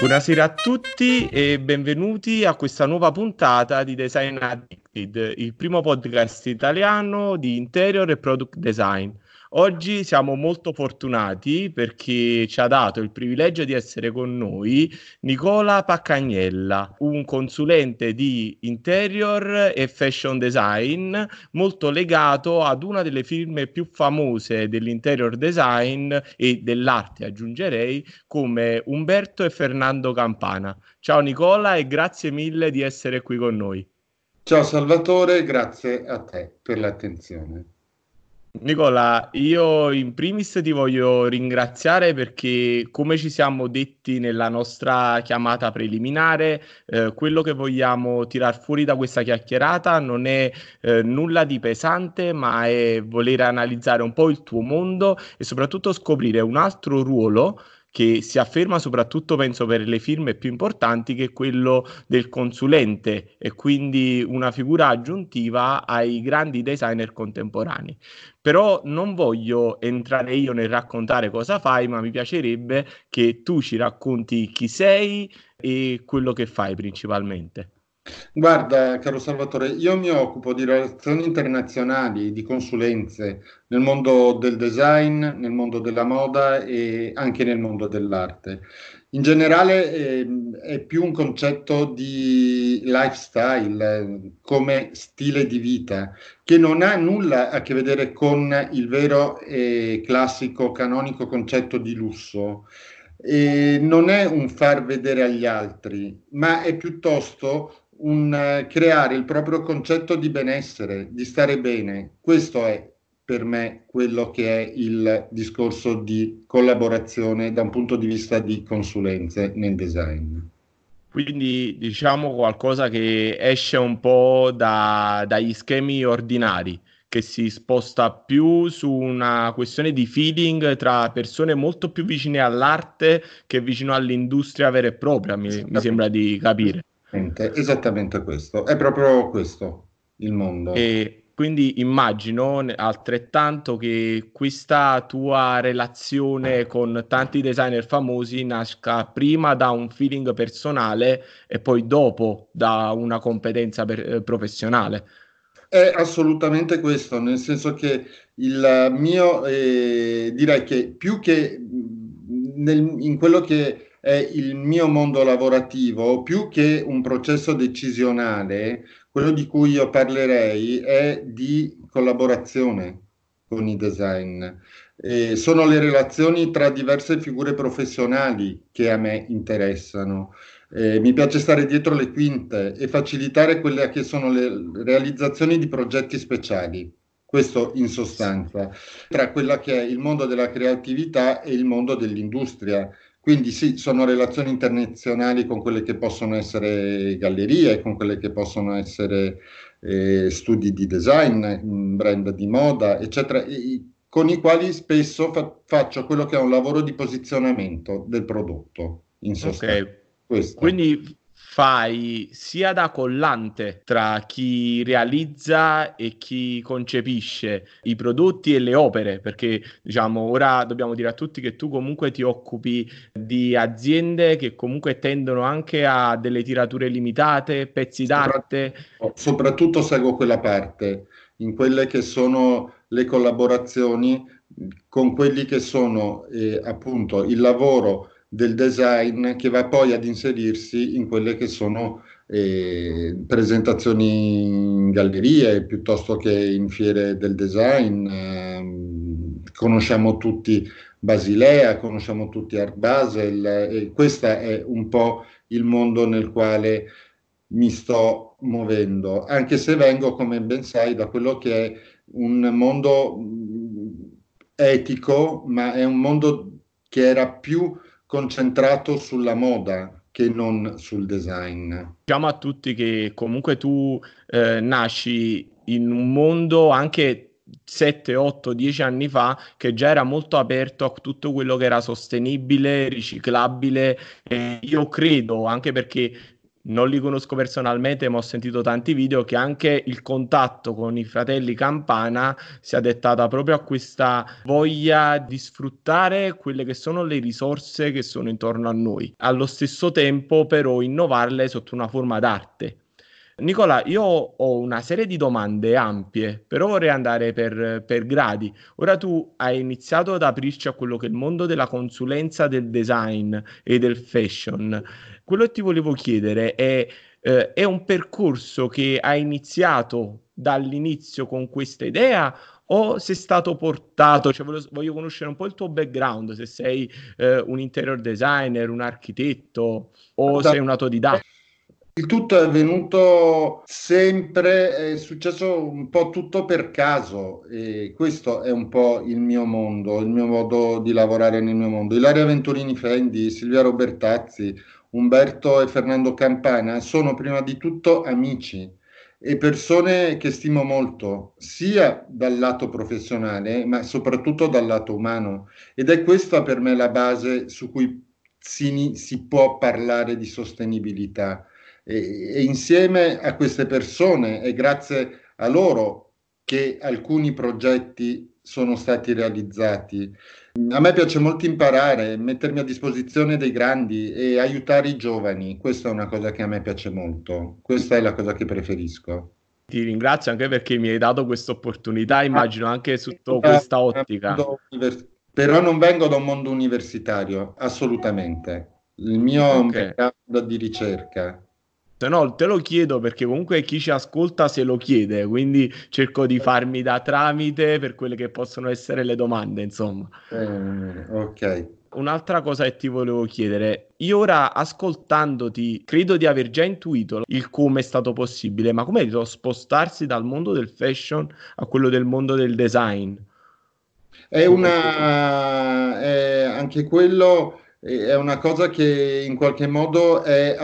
Buonasera a tutti e benvenuti a questa nuova puntata di Design Addicted, il primo podcast italiano di interior e product design. Oggi siamo molto fortunati perché ci ha dato il privilegio di essere con noi Nicola Paccagnella, un consulente di interior e fashion design molto legato ad una delle firme più famose dell'interior design e dell'arte, aggiungerei, come Umberto e Fernando Campana. Ciao Nicola e grazie mille di essere qui con noi. Ciao Salvatore, grazie a te per l'attenzione. Nicola, io in primis ti voglio ringraziare perché, come ci siamo detti nella nostra chiamata preliminare, eh, quello che vogliamo tirar fuori da questa chiacchierata non è eh, nulla di pesante, ma è voler analizzare un po' il tuo mondo e soprattutto scoprire un altro ruolo che si afferma soprattutto, penso, per le firme più importanti, che è quello del consulente e quindi una figura aggiuntiva ai grandi designer contemporanei. Però non voglio entrare io nel raccontare cosa fai, ma mi piacerebbe che tu ci racconti chi sei e quello che fai principalmente. Guarda, caro Salvatore, io mi occupo di relazioni internazionali, di consulenze nel mondo del design, nel mondo della moda e anche nel mondo dell'arte. In generale eh, è più un concetto di lifestyle, eh, come stile di vita, che non ha nulla a che vedere con il vero e classico canonico concetto di lusso. Non è un far vedere agli altri, ma è piuttosto un uh, creare il proprio concetto di benessere, di stare bene. Questo è per me quello che è il discorso di collaborazione da un punto di vista di consulenze nel design. Quindi diciamo qualcosa che esce un po' da, dagli schemi ordinari, che si sposta più su una questione di feeling tra persone molto più vicine all'arte che vicino all'industria vera e propria, mi, mi sembra di capire. Esattamente questo, è proprio questo il mondo. E quindi immagino altrettanto che questa tua relazione con tanti designer famosi nasca prima da un feeling personale e poi dopo da una competenza per, eh, professionale. È assolutamente questo, nel senso che il mio, eh, direi che più che nel, in quello che è il mio mondo lavorativo, più che un processo decisionale, quello di cui io parlerei è di collaborazione con i design. Eh, sono le relazioni tra diverse figure professionali che a me interessano. Eh, mi piace stare dietro le quinte e facilitare quelle che sono le realizzazioni di progetti speciali. Questo in sostanza, tra quella che è il mondo della creatività e il mondo dell'industria quindi sì, sono relazioni internazionali con quelle che possono essere gallerie, con quelle che possono essere eh, studi di design, brand di moda, eccetera, e, con i quali spesso fa- faccio quello che è un lavoro di posizionamento del prodotto, in sostanza. Okay. Quindi fai sia da collante tra chi realizza e chi concepisce i prodotti e le opere, perché diciamo ora dobbiamo dire a tutti che tu comunque ti occupi di aziende che comunque tendono anche a delle tirature limitate, pezzi d'arte. Soprattutto seguo quella parte, in quelle che sono le collaborazioni con quelli che sono eh, appunto il lavoro del design che va poi ad inserirsi in quelle che sono eh, presentazioni in gallerie piuttosto che in fiere del design. Eh, conosciamo tutti Basilea, conosciamo tutti Art Basel e questo è un po' il mondo nel quale mi sto muovendo, anche se vengo, come ben sai, da quello che è un mondo etico, ma è un mondo che era più concentrato sulla moda che non sul design. Diciamo a tutti che comunque tu eh, nasci in un mondo anche 7, 8, 10 anni fa che già era molto aperto a tutto quello che era sostenibile, riciclabile. Eh, io credo, anche perché non li conosco personalmente, ma ho sentito tanti video che anche il contatto con i fratelli Campana si è dettata proprio a questa voglia di sfruttare quelle che sono le risorse che sono intorno a noi, allo stesso tempo però innovarle sotto una forma d'arte. Nicola, io ho una serie di domande ampie, però vorrei andare per, per, gradi. Ora tu hai iniziato ad aprirci a quello che è il mondo della consulenza del design e del fashion. Quello che ti volevo chiedere è, eh, è un percorso che hai iniziato dall'inizio con questa idea o sei stato portato, cioè voglio, voglio, conoscere un po' il tuo background, se sei eh, un interior designer, un architetto o da, sei un autodidatta. Il tutto è avvenuto sempre, è successo un po' tutto per caso e questo è un po' il mio mondo, il mio modo di lavorare nel mio mondo. Ilaria Venturini Fendi, Silvia Robertazzi, Umberto e Fernando Campana sono prima di tutto amici e persone che stimo molto, sia dal lato professionale, ma soprattutto dal lato umano. Ed è questa per me la base su cui si, si può parlare di sostenibilità e, e insieme a queste persone è grazie a loro che alcuni progetti sono stati realizzati. A me piace molto imparare, mettermi a disposizione dei grandi e aiutare i giovani. Questa è una cosa che a me piace molto. Questa è la cosa che preferisco. Ti ringrazio anche perché mi hai dato questa opportunità, immagino anche sotto questa ottica. Però non vengo da un mondo universitario, assolutamente. Il mio okay. è un mercato di ricerca no, te lo chiedo perché comunque chi ci ascolta se lo chiede, quindi cerco di farmi da tramite per quelle che possono essere le domande, insomma. Eh, ok. Un'altra cosa che ti volevo chiedere, io ora ascoltandoti credo di aver già intuito il come è stato possibile, ma come è stato spostarsi dal mondo del fashion a quello del mondo del design? È una... È anche quello è una cosa che in qualche modo è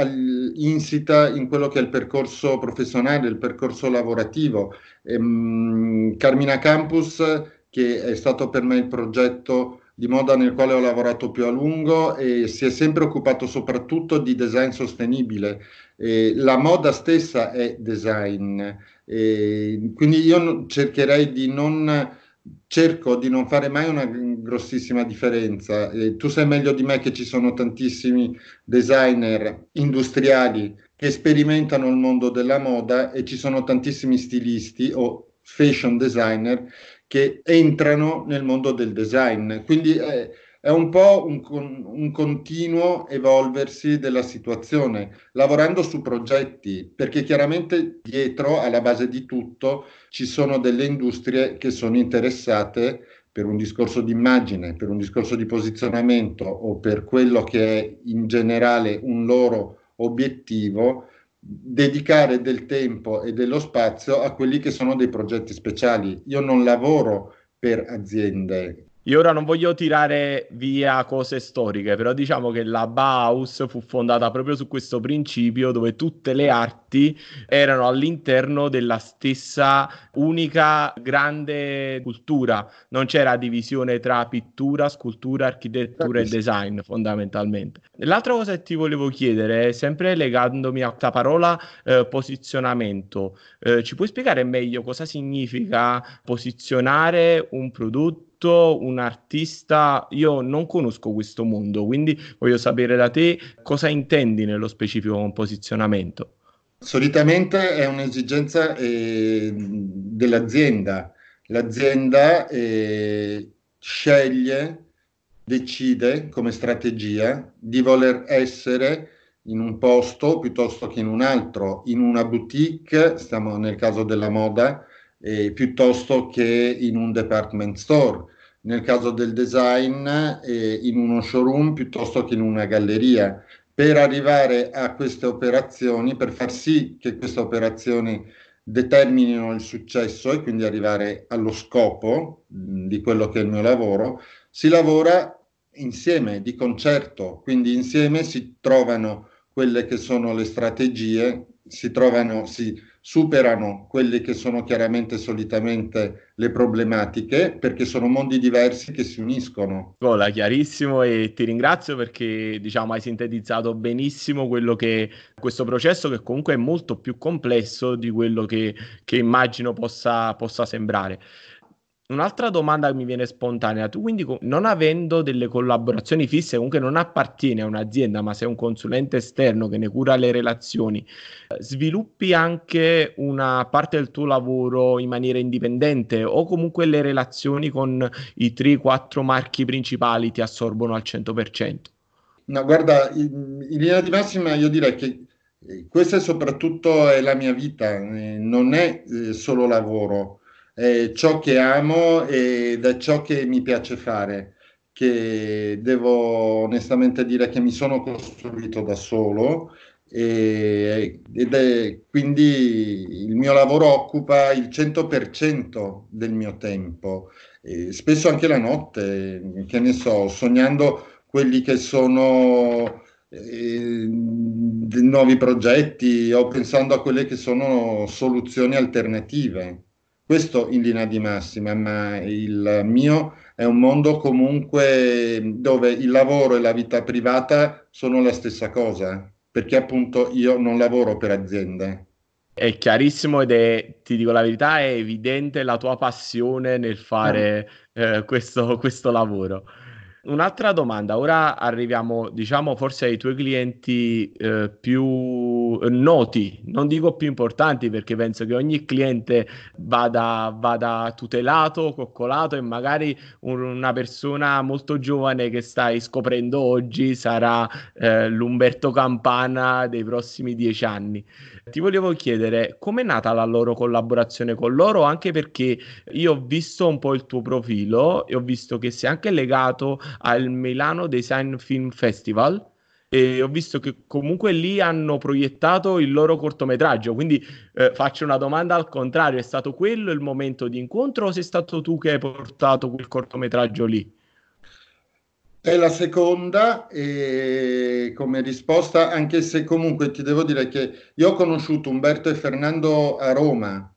insita in quello che è il percorso professionale, il percorso lavorativo. Ehm, Carmina Campus, che è stato per me il progetto di moda nel quale ho lavorato più a lungo e si è sempre occupato soprattutto di design sostenibile. E la moda stessa è design, e quindi io cercherei di non cerco di non fare mai una grossissima differenza. Eh, tu sai meglio di me che ci sono tantissimi designer industriali che sperimentano il mondo della moda e ci sono tantissimi stilisti o fashion designer che entrano nel mondo del design. Quindi eh, è un po' un, un, continuo evolversi della situazione, lavorando su progetti, perché chiaramente dietro, alla base di tutto, ci sono delle industrie che sono interessate per un discorso di immagine, per un discorso di posizionamento o per quello che è in generale un loro obiettivo, dedicare del tempo e dello spazio a quelli che sono dei progetti speciali. Io non lavoro per aziende, io ora non voglio tirare via cose storiche, però diciamo che la Bauhaus fu fondata proprio su questo principio dove tutte le arti erano all'interno della stessa unica grande cultura, non c'era divisione tra pittura, scultura, architettura e design fondamentalmente. L'altra cosa che ti volevo chiedere, sempre legandomi a questa parola eh, posizionamento, eh, ci puoi spiegare meglio cosa significa posizionare un prodotto? Un artista, io non conosco questo mondo, quindi voglio sapere da te cosa intendi nello specifico con posizionamento. Solitamente è un'esigenza eh, dell'azienda. L'azienda eh, sceglie, decide come strategia di voler essere in un posto piuttosto che in un altro, in una boutique, stiamo nel caso della moda, eh, piuttosto che in un department store, nel caso del design eh, in uno showroom piuttosto che in una galleria, per arrivare a queste operazioni, per far sì che queste operazioni determinino il successo e quindi arrivare allo scopo mh, di quello che è il mio lavoro, si lavora insieme, di concerto, quindi insieme si trovano quelle che sono le strategie, si trovano, si superano quelle che sono chiaramente solitamente le problematiche perché sono mondi diversi che si uniscono. Gola, chiarissimo e ti ringrazio perché diciamo hai sintetizzato benissimo quello che questo processo che comunque è molto più complesso di quello che, che immagino possa, possa sembrare. Un'altra domanda che mi viene spontanea, tu quindi non avendo delle collaborazioni fisse, comunque non appartieni a un'azienda, ma sei un consulente esterno che ne cura le relazioni, sviluppi anche una parte del tuo lavoro in maniera indipendente o comunque le relazioni con i 3-4 marchi principali ti assorbono al 100%? No, guarda, in, in linea di massima io direi che eh, questa è soprattutto è la mia vita, eh, non è eh, solo lavoro è ciò che amo ed è ciò che mi piace fare, che devo onestamente dire che mi sono costruito da solo e, ed è quindi il mio lavoro occupa il 100% del mio tempo, e spesso anche la notte, che ne so, sognando quelli che sono eh, nuovi progetti o pensando a quelle che sono soluzioni alternative. Questo in linea di massima, ma il mio è un mondo comunque dove il lavoro e la vita privata sono la stessa cosa, perché appunto io non lavoro per aziende. È chiarissimo ed è, ti dico la verità, è evidente la tua passione nel fare eh, questo, questo lavoro. Un'altra domanda, ora arriviamo, diciamo, forse ai tuoi clienti eh, più noti, non dico più importanti perché penso che ogni cliente vada, vada tutelato, coccolato e magari un, una persona molto giovane che stai scoprendo oggi sarà eh, l'Umberto Campana dei prossimi dieci anni. Ti volevo chiedere com'è nata la loro collaborazione con loro, anche perché io ho visto un po' il tuo profilo e ho visto che sei anche legato al Milano Design Film Festival e ho visto che comunque lì hanno proiettato il loro cortometraggio, quindi eh, faccio una domanda al contrario, è stato quello il momento di incontro o sei stato tu che hai portato quel cortometraggio lì? È la seconda e come risposta, anche se comunque ti devo dire che io ho conosciuto Umberto e Fernando a Roma.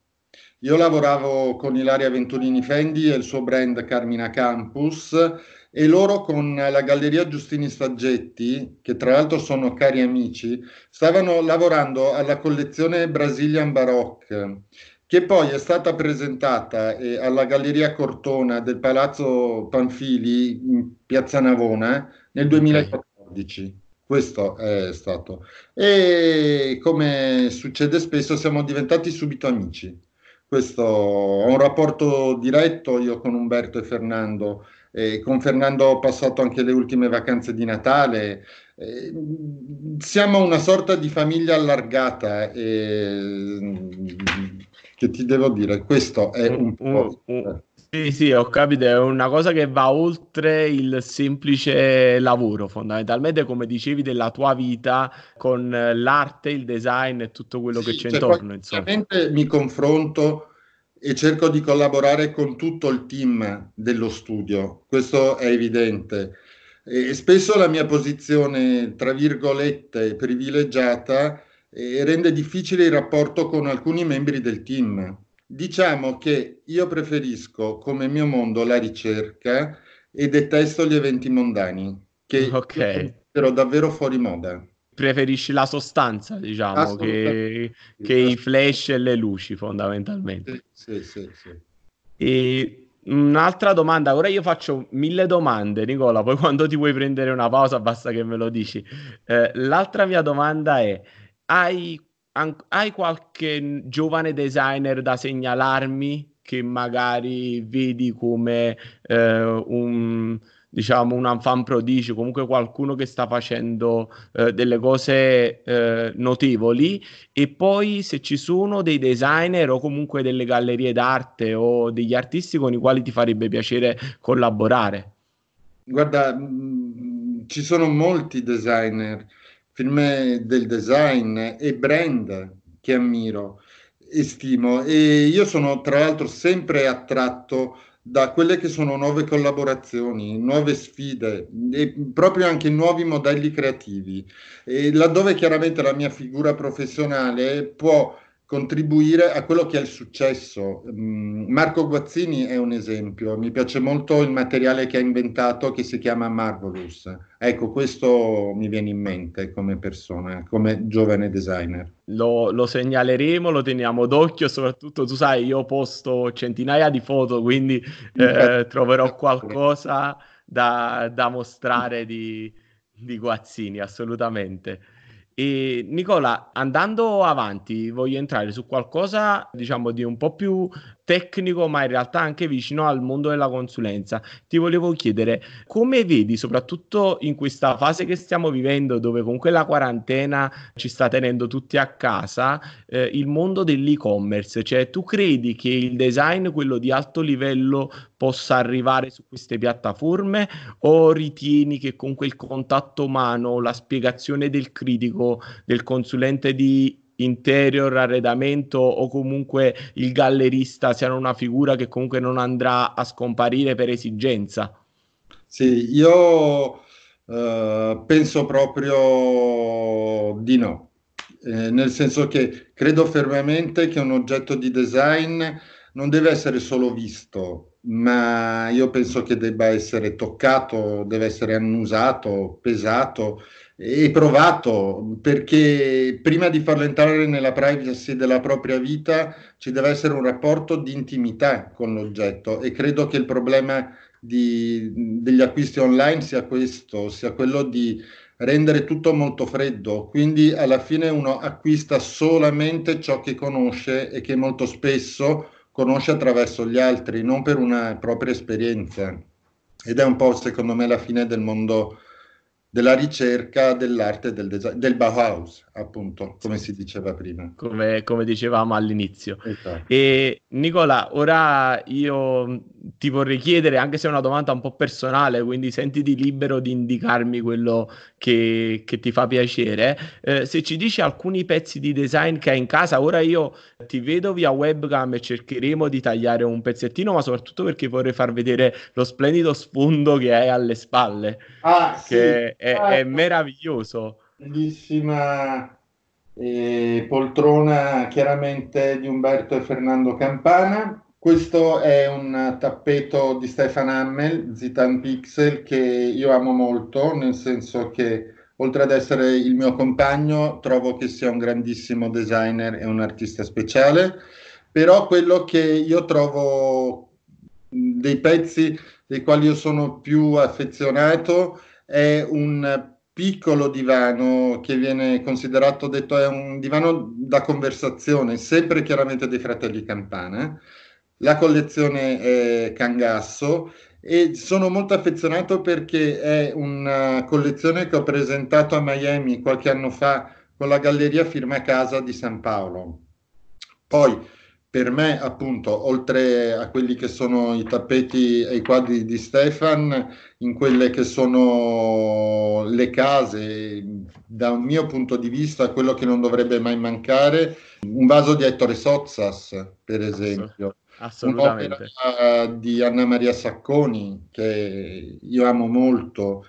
Io lavoravo con Ilaria Venturini Fendi e il suo brand Carmina Campus e loro con la Galleria Giustini Staggetti, che tra l'altro sono cari amici, stavano lavorando alla collezione Brazilian Baroque che poi è stata presentata eh, alla Galleria Cortona del Palazzo Panfili in Piazza Navona nel 2014. Okay. Questo è stato. E come succede spesso, siamo diventati subito amici. Questo, ho un rapporto diretto io con Umberto e Fernando. E con Fernando ho passato anche le ultime vacanze di Natale. Eh, siamo una sorta di famiglia allargata. E, che ti devo dire, questo è un, un po'... Un, sì, sì, ho capito, è una cosa che va oltre il semplice lavoro, fondamentalmente, come dicevi, della tua vita con l'arte, il design e tutto quello sì, che c'è cioè, intorno. Insomma. mi confronto e cerco di collaborare con tutto il team dello studio, questo è evidente. E spesso la mia posizione, tra virgolette, privilegiata e rende difficile il rapporto con alcuni membri del team. Diciamo che io preferisco come mio mondo la ricerca e detesto gli eventi mondani, che okay. però davvero fuori moda. Preferisci la sostanza, diciamo, che, che i flash e le luci, fondamentalmente. Sì, sì, sì. E un'altra domanda, ora io faccio mille domande, Nicola, poi quando ti vuoi prendere una pausa basta che me lo dici. Eh, l'altra mia domanda è, hai, an- hai qualche giovane designer da segnalarmi che magari vedi come eh, un diciamo un fan prodigio, comunque qualcuno che sta facendo eh, delle cose eh, notevoli e poi se ci sono dei designer o comunque delle gallerie d'arte o degli artisti con i quali ti farebbe piacere collaborare. Guarda, mh, mm, ci sono molti designer film del design e brand che ammiro e stimo e io sono tra l'altro sempre attratto da quelle che sono nuove collaborazioni, nuove sfide e proprio anche nuovi modelli creativi, e laddove chiaramente la mia figura professionale può contribuire a quello che è il successo. Mm, Marco Guazzini è un esempio, mi piace molto il materiale che ha inventato che si chiama Marvelous. Ecco, questo mi viene in mente come persona, come giovane designer. Lo, lo segnaleremo, lo teniamo d'occhio, soprattutto tu sai, io posto centinaia di foto, quindi eh, troverò qualcosa da, da mostrare di, di Guazzini, assolutamente. E Nicola, andando avanti, voglio entrare su qualcosa, diciamo, di un po' più tecnico, ma in realtà anche vicino al mondo della consulenza. Ti volevo chiedere come vedi, soprattutto in questa fase che stiamo vivendo, dove comunque la quarantena ci sta tenendo tutti a casa, eh, il mondo dell'e-commerce. Cioè, tu credi che il design, quello di alto livello, possa arrivare su queste piattaforme o ritieni che comunque il contatto umano, la spiegazione del critico, del consulente di interior, arredamento o comunque il gallerista siano una figura che comunque non andrà a scomparire per esigenza? Sì, io uh, penso proprio di no, eh, nel senso che credo fermamente che un oggetto di design non deve essere solo visto, ma io penso che debba essere toccato, deve essere annusato, pesato e provato, perché prima di farlo entrare nella privacy della propria vita ci deve essere un rapporto di intimità con l'oggetto e credo che il problema di, degli acquisti online sia questo, sia quello di rendere tutto molto freddo, quindi alla fine uno acquista solamente ciò che conosce e che molto spesso conosce attraverso gli altri, non per una propria esperienza. Ed è un po' secondo me la fine del mondo della ricerca dell'arte del design, del Bauhaus, appunto, come si diceva prima. Come, come dicevamo all'inizio. Esatto. E Nicola, ora io ti vorrei chiedere, anche se è una domanda un po' personale, quindi sentiti libero di indicarmi quello che, che ti fa piacere, eh, se ci dici alcuni pezzi di design che hai in casa, ora io ti vedo via webcam e cercheremo di tagliare un pezzettino, ma soprattutto perché vorrei far vedere lo splendido sfondo che hai alle spalle. Ah, che sì, è, ah, è, meraviglioso. Bellissima eh, poltrona chiaramente di Umberto e Fernando Campana. Questo è un tappeto di Stefan Hammel, Zitan Pixel, che io amo molto, nel senso che oltre ad essere il mio compagno, trovo che sia un grandissimo designer e un artista speciale, però quello che io trovo dei pezzi dei quali io sono più affezionato è un piccolo divano che viene considerato, detto, è un divano da conversazione, sempre chiaramente dei fratelli Campana. La collezione è Cangasso e sono molto affezionato perché è una collezione che ho presentato a Miami qualche anno fa con la Galleria Firma Casa di San Paolo. Poi per me, appunto, oltre a quelli che sono i tappeti e i quadri di Stefan, in quelle che sono le case, da un mio punto di vista, quello che non dovrebbe mai mancare, un vaso di Ettore Sozzas, per esempio. Assolutamente. Un'opera di Anna Maria Sacconi, che io amo molto,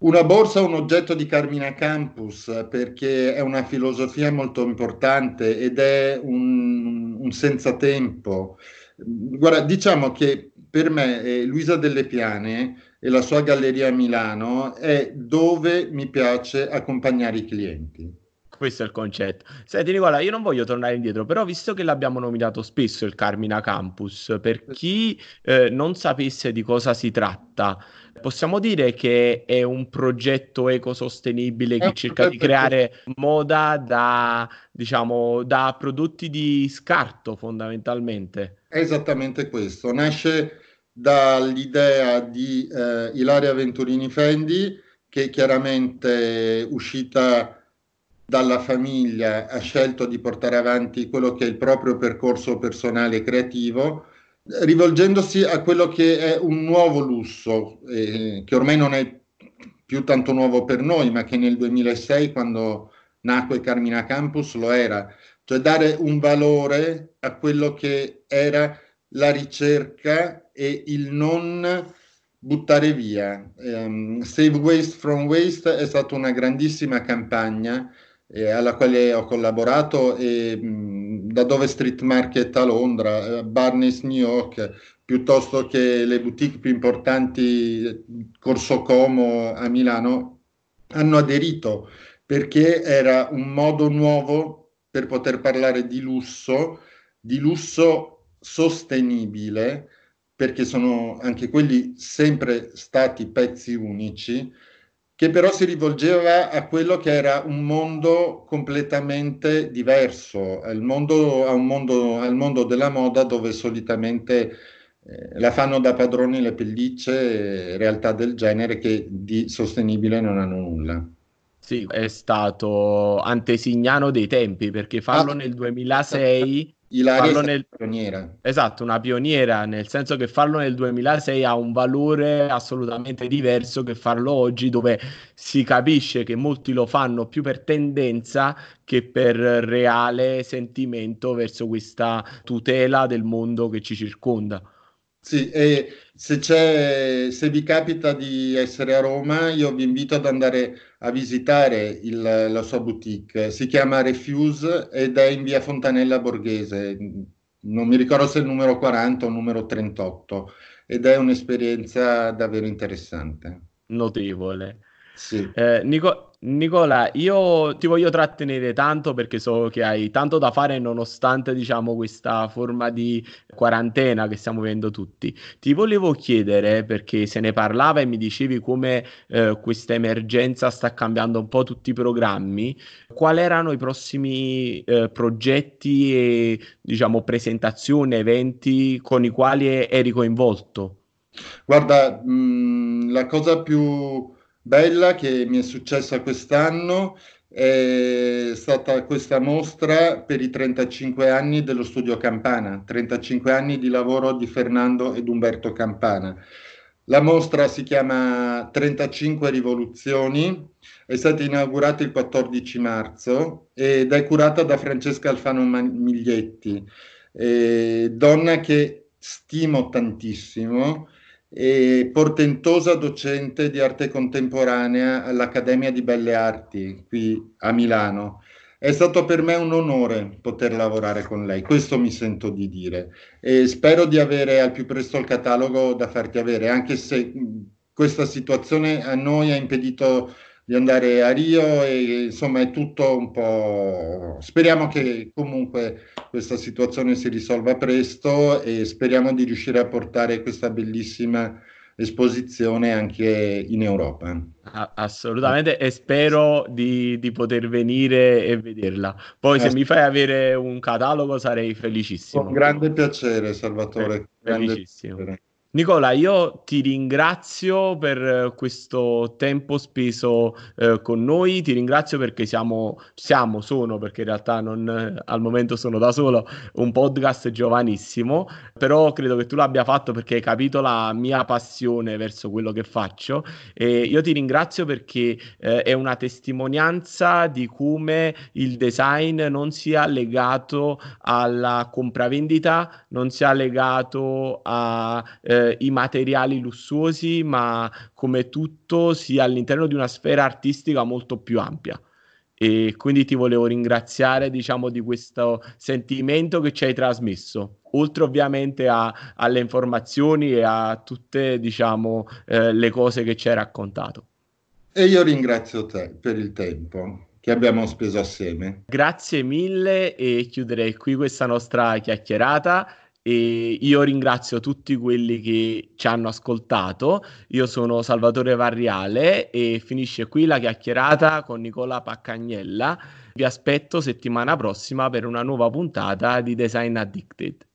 una borsa è un oggetto di Carmina Campus perché è una filosofia molto importante ed è un, un senza tempo. Guarda, diciamo che per me eh, Luisa Delle Piane e la sua galleria a Milano è dove mi piace accompagnare i clienti. Questo è il concetto. Senti Nicola, io non voglio tornare indietro, però visto che l'abbiamo nominato spesso il Carmina Campus, per chi eh, non sapesse di cosa si tratta, Possiamo dire che è un progetto ecosostenibile che cerca di creare moda da, diciamo, da prodotti di scarto fondamentalmente. È esattamente questo. Nasce dall'idea di eh, Ilaria Venturini Fendi, che chiaramente uscita dalla famiglia ha scelto di portare avanti quello che è il proprio percorso personale creativo rivolgendosi a quello che è un nuovo lusso, eh, che ormai non è più tanto nuovo per noi, ma che nel 2006, quando nacque Carmina Campus, lo era, cioè dare un valore a quello che era la ricerca e il non buttare via. Um, Save Waste from Waste è stata una grandissima campagna eh, alla quale ho collaborato e mh, da dove Street Market a Londra, eh, Barnes New York, piuttosto che le boutique più importanti, Corso Como a Milano, hanno aderito perché era un modo nuovo per poter parlare di lusso, di lusso sostenibile, perché sono anche quelli sempre stati pezzi unici, che però si rivolgeva a quello che era un mondo completamente diverso, al mondo, a mondo, al mondo della moda dove solitamente eh, la fanno da padroni le pellicce, realtà del genere che di sostenibile non hanno nulla. Sì, è stato antesignano dei tempi perché farlo ah, nel 2006 Ilaria nel... pioniera. Esatto, una pioniera, nel senso che farlo nel 2006 ha un valore assolutamente diverso che farlo oggi, dove si capisce che molti lo fanno più per tendenza che per reale sentimento verso questa tutela del mondo che ci circonda. Sì, e se, se vi capita di essere a Roma, io vi invito ad andare a visitare il, la sua boutique. Si chiama Refuse ed è in via Fontanella Borghese. Non mi ricordo se è il numero 40 o il numero 38 ed è un'esperienza davvero interessante. Notevole. Sì. Eh, Nico, Nicola, io ti voglio trattenere tanto perché so che hai tanto da fare nonostante, diciamo, questa forma di quarantena che stiamo vivendo tutti. Ti volevo chiedere, perché se ne parlava e mi dicevi come eh, questa emergenza sta cambiando un po' tutti i programmi, quali erano i prossimi eh, progetti e, diciamo, presentazioni, eventi con i quali eri coinvolto? Guarda, mh, la cosa più bella che mi è successa quest'anno è stata questa mostra per i 35 anni dello studio Campana, 35 anni di lavoro di Fernando ed Umberto Campana. La mostra si chiama 35 rivoluzioni, è stata inaugurata il 14 marzo ed è curata da Francesca Alfano Miglietti, eh, donna che stimo tantissimo e portentosa docente di arte contemporanea all'Accademia di Belle Arti qui a Milano. È stato per me un onore poter lavorare con lei, questo mi sento di dire e spero di avere al più presto il catalogo da farti avere, anche se questa situazione a noi ha impedito di andare a Rio e insomma è tutto un po'... Speriamo che comunque questa situazione si risolva presto e speriamo di riuscire a portare questa bellissima esposizione anche in Europa. Assolutamente e spero di, di poter venire e vederla. Poi se mi fai avere un catalogo sarei felicissimo. Con grande piacere Salvatore. Felicissimo. Piacere. Nicola, io ti ringrazio per eh, questo tempo speso eh, con noi, ti ringrazio perché siamo, siamo, sono, perché in realtà non, eh, al momento sono da solo, un podcast giovanissimo, però credo che tu l'abbia fatto perché hai capito la mia passione verso quello che faccio. E io ti ringrazio perché eh, è una testimonianza di come il design non sia legato alla compravendita, non sia legato a... Eh, eh, i materiali lussuosi, ma come tutto sia all'interno di una sfera artistica molto più ampia. E quindi ti volevo ringraziare, diciamo, di questo sentimento che ci hai trasmesso, oltre ovviamente a, alle informazioni e a tutte, diciamo, eh, le cose che ci hai raccontato. E io ringrazio te per il tempo che abbiamo speso assieme. Grazie mille e chiuderei qui questa nostra chiacchierata. E io ringrazio tutti quelli che ci hanno ascoltato. Io sono Salvatore Varriale e finisce qui la chiacchierata con Nicola Paccagnella. Vi aspetto settimana prossima per una nuova puntata di Design Addicted.